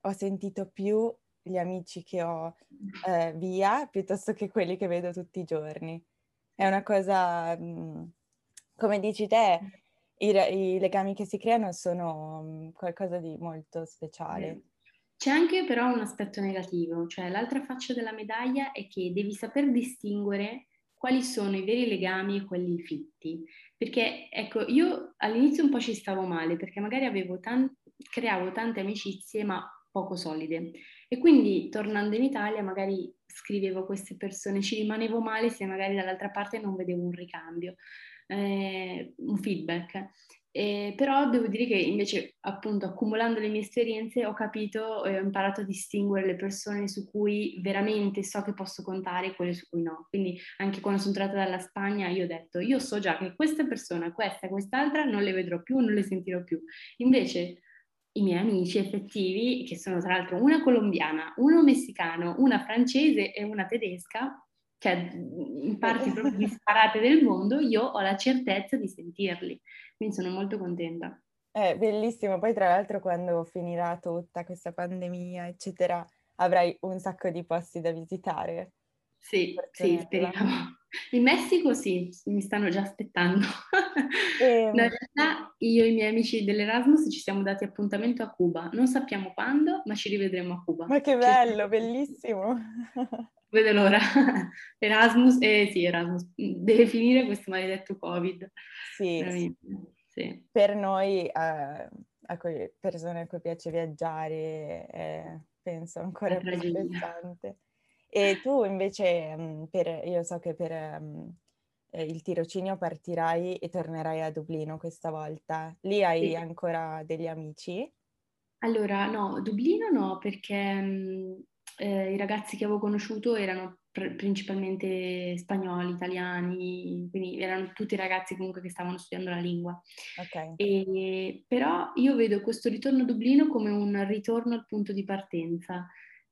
ho sentito più gli amici che ho eh, via piuttosto che quelli che vedo tutti i giorni. È una cosa, mhmm, come dici te, i, i, legami che si creano sono mhmm, qualcosa di molto speciale. C'è anche però un aspetto negativo, cioè l'altra faccia della medaglia è che devi saper distinguere quali sono i veri legami e quelli fitti. Perché ecco, io all'inizio un po' ci stavo male perché magari avevo tan- creavo tante amicizie ma poco solide. E quindi tornando in Italia magari scrivevo a queste persone, ci rimanevo male se magari dall'altra parte non vedevo un ricambio, eh, un feedback. Eh, però devo dire che invece appunto accumulando le mie esperienze ho capito e ho imparato a distinguere le persone su cui veramente so che posso contare e quelle su cui no. Quindi anche quando sono tornata dalla Spagna io ho detto io so già che questa persona, questa e quest'altra non le vedrò più, non le sentirò più. Invece i miei amici effettivi, che sono tra l'altro una colombiana, uno messicano, una francese e una tedesca, cioè in parti proprio disparate del mondo, io ho la certezza di sentirli. Quindi sono molto contenta. È bellissimo, poi tra l'altro quando finirà tutta questa pandemia, eccetera, avrai un sacco di posti da visitare. Sì, sì, speriamo. In Messico sì, mi stanno già aspettando. E... Ehm. No, in realtà io e i miei amici dell'Erasmus ci siamo dati appuntamento a Cuba. Non sappiamo quando, ma ci rivedremo a Cuba. Ma che bello, ci... bellissimo! Vedo l'ora. Erasmus, eh sì, Erasmus, deve finire questo maledetto Covid. Sì, sì. Per noi, eh, persone a cui piace viaggiare, eh, penso ancora più interessante. E tu invece, mhmm, per, io so che per um, il tirocinio partirai e tornerai a Dublino questa volta. Lì hai sì. ancora degli amici? Allora, no, Dublino no, perché mh, eh, i ragazzi che avevo conosciuto erano pr- principalmente spagnoli, italiani, quindi erano tutti ragazzi comunque che stavano studiando la lingua. Okay. E, però io vedo questo ritorno a Dublino come un ritorno al punto di partenza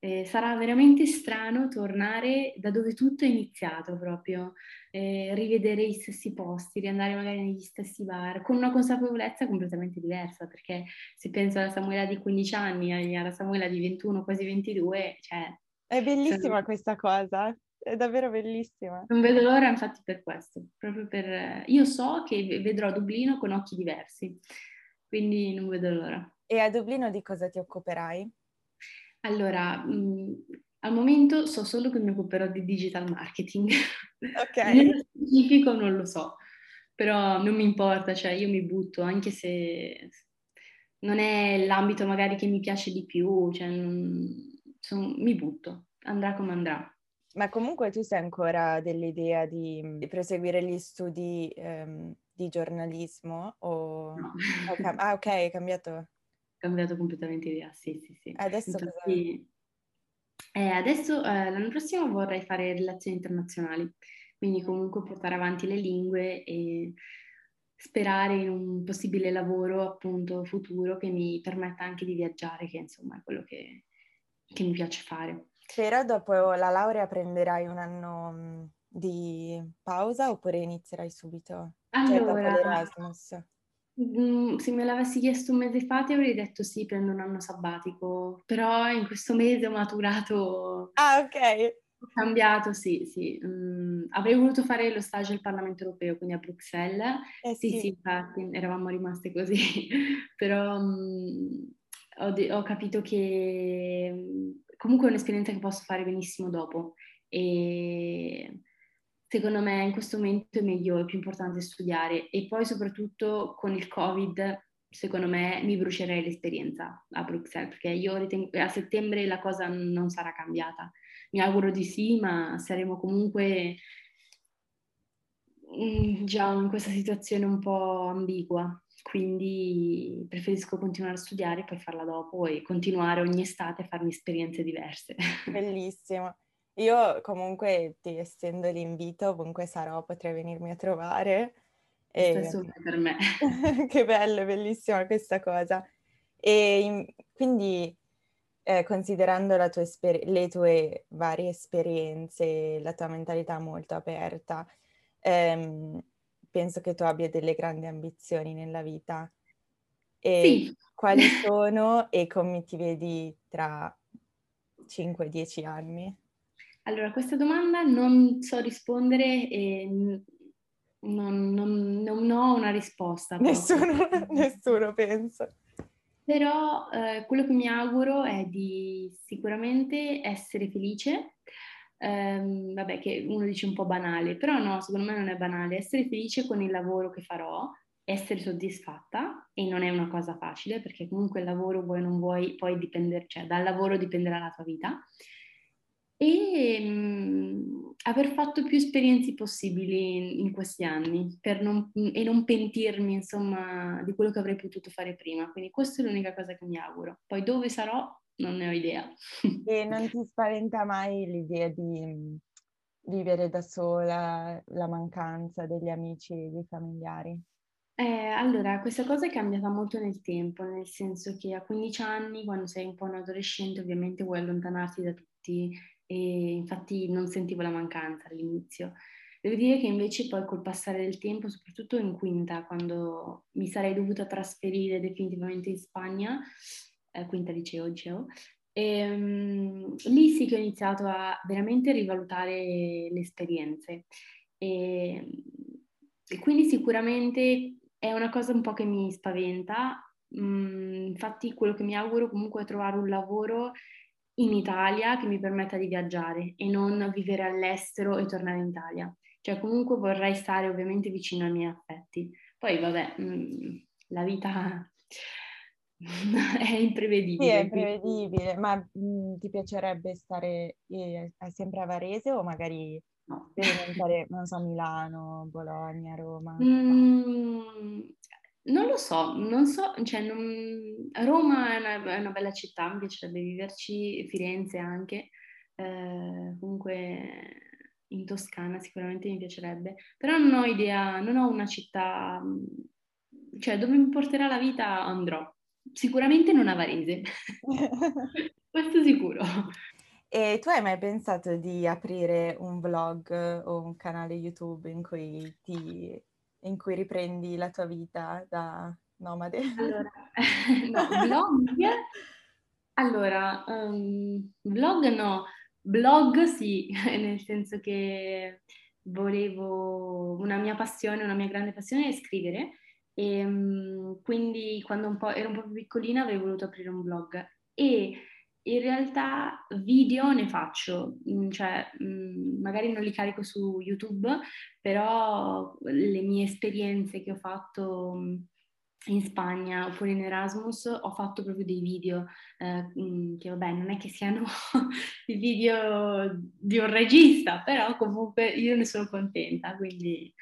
eh, sarà veramente strano tornare da dove tutto è iniziato proprio, eh, rivedere gli stessi posti, riandare magari negli stessi bar, con una consapevolezza completamente diversa, perché se penso alla Samuela di 15 anni, alla Samuela di 21, quasi 22, cioè... È bellissima sono... questa cosa, è davvero bellissima. Non vedo l'ora infatti per questo, proprio per... Io so che vedrò Dublino con occhi diversi, quindi non vedo l'ora. E a Dublino di cosa ti occuperai? Allora, mh, mm, al momento so solo che mi occuperò di digital marketing. Ok. Nello specifico non lo so, però non mi importa, cioè io mi butto, anche se non è l'ambito magari che mi piace di più, cioè non, son, mi butto, andrà come andrà. Ma comunque tu sei ancora dell'idea di, di proseguire gli studi ehm, di giornalismo? O... No. Ah, ok, hai cambiato. Cambiato completamente idea, sì, sì, sì. Adesso Infatti, eh, adesso eh, l'anno prossimo vorrei fare relazioni internazionali, quindi comunque portare avanti le lingue e sperare in un possibile lavoro appunto futuro che mi permetta anche di viaggiare, che insomma è quello che, che mi piace fare. Però dopo la laurea prenderai un anno mm, di pausa oppure inizierai subito? Cioè dopo Allora, l'Erasmus? Mm, se me l'avessi chiesto un mese fa ti avrei detto sì, prendo un anno sabbatico, però in questo mese ho maturato, Ah, ok. ho cambiato, sì, sì. Mm, avrei voluto fare lo stage al Parlamento Europeo, quindi a Bruxelles. Eh Sì, sì. sì, infatti, eravamo rimaste così, però mm, ho, de- ho capito che mm, comunque è un'esperienza che posso fare benissimo dopo e secondo me in questo momento è meglio, è più importante studiare e poi soprattutto con il Covid, secondo me mi brucerei l'esperienza a Bruxelles perché io ritengo che a settembre la cosa non sarà cambiata. Mi auguro di sì, ma saremo comunque mm, già in questa situazione un po' ambigua, quindi preferisco continuare a studiare e poi farla dopo e continuare ogni estate a farmi esperienze diverse. Bellissimo. Io comunque ti estendo l'invito, ovunque sarò, potrai venirmi a trovare. E... Per me. che bello, bellissima questa cosa. E in- quindi, eh, considerando la tua esper- le tue varie esperienze, la tua mentalità molto aperta, ehm, penso che tu abbia delle grandi ambizioni nella vita. E Sì. quali sono e come ti vedi tra 5-10 anni? Allora, questa domanda non so rispondere e non, non- non ho una risposta. Nessuno, nessuno penso. Però eh, quello che mi auguro è di sicuramente essere felice. Ehm, vabbè, che uno dice un po' banale, però no, secondo me non è banale. Essere felice con il lavoro che farò, essere soddisfatta e non è una cosa facile perché comunque il lavoro vuoi non vuoi, poi dipendere, cioè dal lavoro dipenderà la tua vita. E mm, aver fatto più esperienze possibili in, in questi anni per non- e non pentirmi, insomma, di quello che avrei potuto fare prima. Quindi questa è l'unica cosa che mi auguro. Poi dove sarò non ne ho idea. E non ti spaventa mai l'idea di mh, vivere da sola, la mancanza degli amici e dei familiari? Eh, allora, questa cosa è cambiata molto nel tempo, nel senso che a 15 anni, quando sei un po' un adolescente, ovviamente vuoi allontanarti da tutti e infatti non sentivo la mancanza all'inizio. Devo dire che invece poi col passare del tempo, soprattutto in quinta, quando mi sarei dovuta trasferire definitivamente in Spagna, eh, quinta liceo, dicevo, ehm, lì sì che ho iniziato a veramente rivalutare le esperienze. E, e quindi sicuramente è una cosa un po' che mi spaventa. Mm, infatti quello che mi auguro comunque è trovare un lavoro in Italia che mi permetta di viaggiare e non vivere all'estero e tornare in Italia. Cioè comunque vorrei stare ovviamente vicino ai miei affetti. Poi vabbè, mm, la vita è imprevedibile. Sì, è imprevedibile, ma mh, ti piacerebbe stare eh, sempre a Varese o magari No. sperimentare, non so, Milano, Bologna, Roma? Mm, non lo so, non so, cioè non- Roma è una, è una bella città, mi piacerebbe viverci, Firenze anche, eh, comunque in Toscana sicuramente mi piacerebbe, però non ho idea, non ho una città, mm, cioè dove mi porterà la vita andrò, sicuramente non a Varese, questo sicuro. E tu hai mai pensato di aprire un vlog o un canale YouTube in cui, ti, in cui riprendi la tua vita da nomade? Allora, no, vlog? Allora, um, vlog no, blog sì, nel senso che volevo, una mia passione, una mia grande passione è scrivere e um, quindi quando un po', ero un po' più piccolina avrei voluto aprire un blog e in realtà video ne faccio, mm, cioè mm, magari non li carico su YouTube, però le mie esperienze che ho fatto mm, in Spagna oppure in Erasmus ho fatto proprio dei video eh, che vabbè non è che siano i video di un regista, però comunque io ne sono contenta, quindi,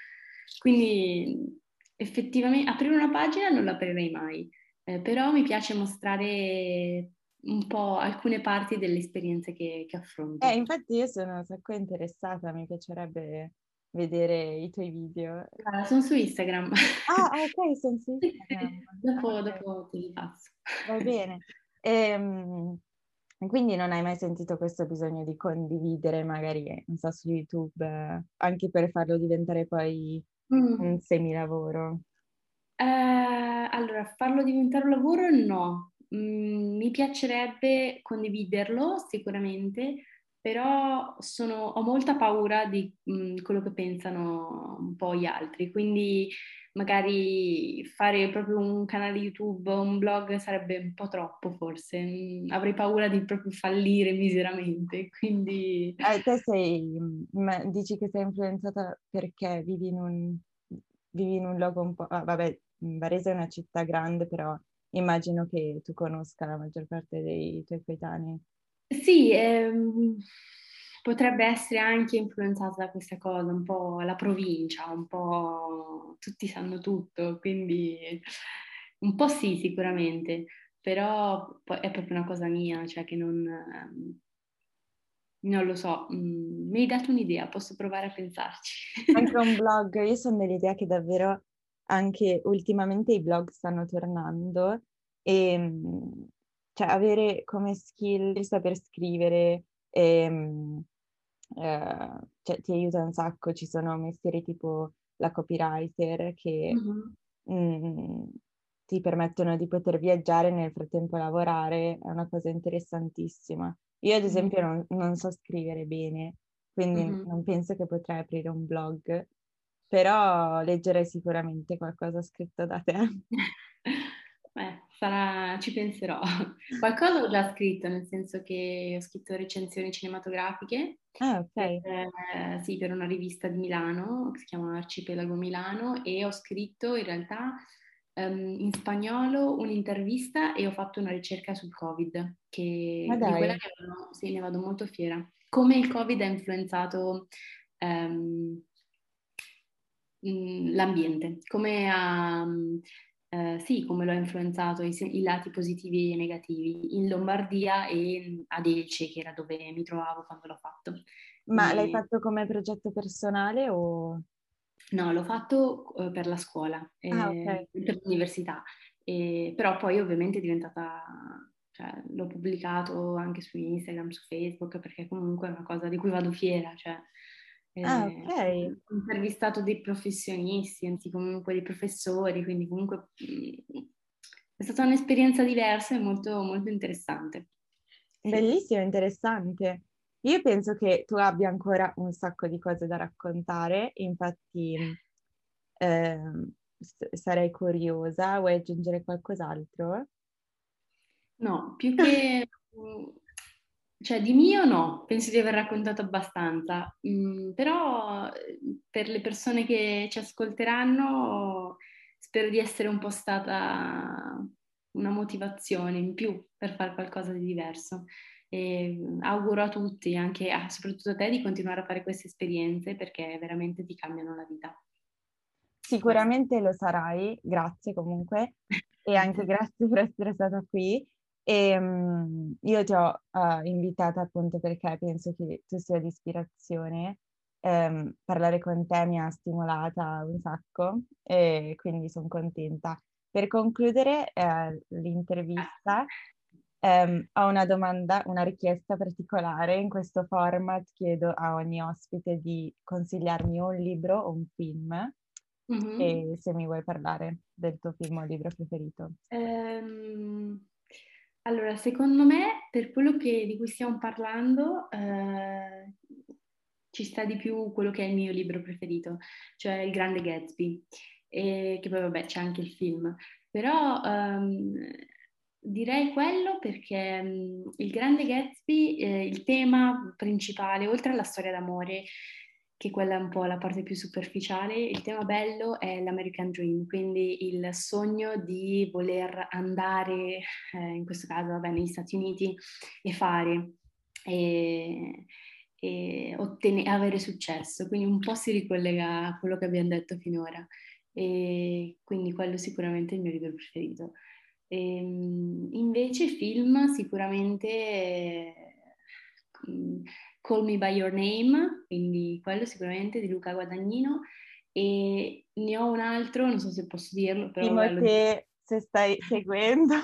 quindi effettivamente aprire una pagina non l'aprirei mai, eh, però mi piace mostrare un po' alcune parti delle esperienze che, che affronto. Eh, infatti io sono un sacco interessata, mi piacerebbe vedere i tuoi video. Ah, sono su Instagram. Ah, ok, sono su Instagram. dopo, okay. dopo te li passo. Va bene. Ehm, quindi non hai mai sentito questo bisogno di condividere magari, non so, su YouTube, anche per farlo diventare poi mm. un semilavoro? Eh, allora, farlo diventare un lavoro no. Mm, mi piacerebbe condividerlo sicuramente, però sono, ho molta paura di mh, mm, quello che pensano un po' gli altri, quindi magari fare proprio un canale YouTube o un blog sarebbe un po' troppo forse, mm, avrei paura di proprio fallire miseramente, quindi... Eh, te sei, dici che sei influenzata perché vivi in un, vivi in un luogo un po'... Ah, vabbè, Varese è una città grande, però immagino che tu conosca la maggior parte dei tuoi coetanei. Sì, ehm, potrebbe essere anche influenzata da questa cosa, un po' la provincia, un po' tutti sanno tutto, quindi un po' sì sicuramente, però è proprio una cosa mia, cioè che non, non lo so, mm, mi hai dato un'idea, posso provare a pensarci. Anche un blog, io sono dell'idea che davvero anche ultimamente i blog stanno tornando e cioè avere come skill il saper scrivere e, eh, cioè, ti aiuta un sacco, ci sono mestieri tipo la copywriter che mm-hmm. mh, ti permettono di poter viaggiare e nel frattempo lavorare, è una cosa interessantissima. Io ad esempio mm-hmm. non, non, so scrivere bene, quindi mm-hmm. non penso che potrei aprire un blog, però leggerei sicuramente qualcosa scritto da te. Beh, sarà, ci penserò. Qualcosa ho già scritto, nel senso che ho scritto recensioni cinematografiche. Ah, ok. Per, eh, sì, per una rivista di Milano, che si chiama Arcipelago Milano, e ho scritto in realtà um, in spagnolo un'intervista e ho fatto una ricerca sul Covid, che Ma dai. di quella ne vado, sì, ne vado molto fiera. Come il Covid ha influenzato um, l'ambiente, come ha eh, sì, come lo ha influenzato i, i, lati positivi e negativi in Lombardia e ad Elce, che era dove mi trovavo quando l'ho fatto. Ma e... l'hai fatto come progetto personale o... No, l'ho fatto eh, per la scuola, eh, ah, okay. per l'università, però poi ovviamente è diventata, cioè, l'ho pubblicato anche su Instagram, su Facebook, perché comunque è una cosa di cui vado fiera, cioè Ah, ok. Ho intervistato dei professionisti, anzi comunque dei professori, quindi comunque mh, è stata un'esperienza diversa e molto, molto interessante. Bellissimo, interessante. Io penso che tu abbia ancora un sacco di cose da raccontare, infatti eh, sarei curiosa. Vuoi aggiungere qualcos'altro? No, più che cioè di mio no, penso di aver raccontato abbastanza, mm, però per le persone che ci ascolteranno spero di essere un po' stata una motivazione in più per fare qualcosa di diverso. E auguro a tutti, anche a, soprattutto a te, di continuare a fare queste esperienze perché veramente ti cambiano la vita. Sicuramente lo sarai, grazie comunque e anche grazie per essere stata qui. E um, io ti ho uh, invitata appunto perché penso che tu sia di ispirazione. Um, parlare con te mi ha stimolata un sacco e quindi sono contenta. Per concludere uh, l'intervista, um, ho una domanda, una richiesta particolare. In questo format chiedo a ogni ospite di consigliarmi un libro o un film. Mm-hmm. E se mi vuoi parlare del tuo film o libro preferito. Um, allora, secondo me, per quello che, di cui stiamo parlando, eh, ci sta di più quello che è il mio libro preferito, cioè Il Grande Gatsby, e che poi vabbè c'è anche il film. Però um, direi quello perché um, Il Grande Gatsby, eh, il tema principale, oltre alla storia d'amore, che quella è un po' la parte più superficiale. Il tema bello è l'American Dream, quindi il sogno di voler andare, eh, in questo caso vabbè, negli Stati Uniti, e fare e, e ottenere, avere successo. Quindi un po' si ricollega a quello che abbiamo detto finora. e quindi quello sicuramente è il mio libro preferito. E, ehm, invece film sicuramente eh, Call Me By Your Name, quindi quello sicuramente di Luca Guadagnino e ne ho un altro, non so se posso dirlo, però... Timothée, se stai seguendo.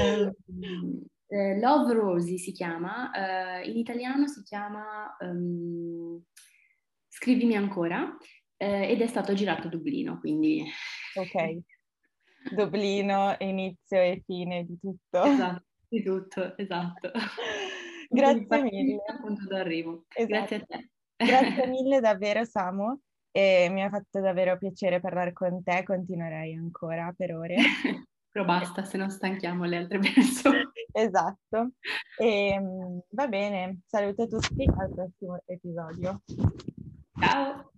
um, eh, Love Rosie si chiama, uh, in italiano si chiama um, Scrivimi ancora eh, ed è stato girato a Dublino, quindi... Ok, Dublino, inizio e fine di tutto. Esatto, di tutto, esatto. Grazie mille. Esatto. Grazie a te. Grazie mille davvero Samu e mi ha fatto davvero piacere parlare con te, continuerei ancora per ore. Però basta, se non stanchiamo le altre persone. esatto. E, ehm, va bene, saluto tutti al prossimo episodio. Ciao!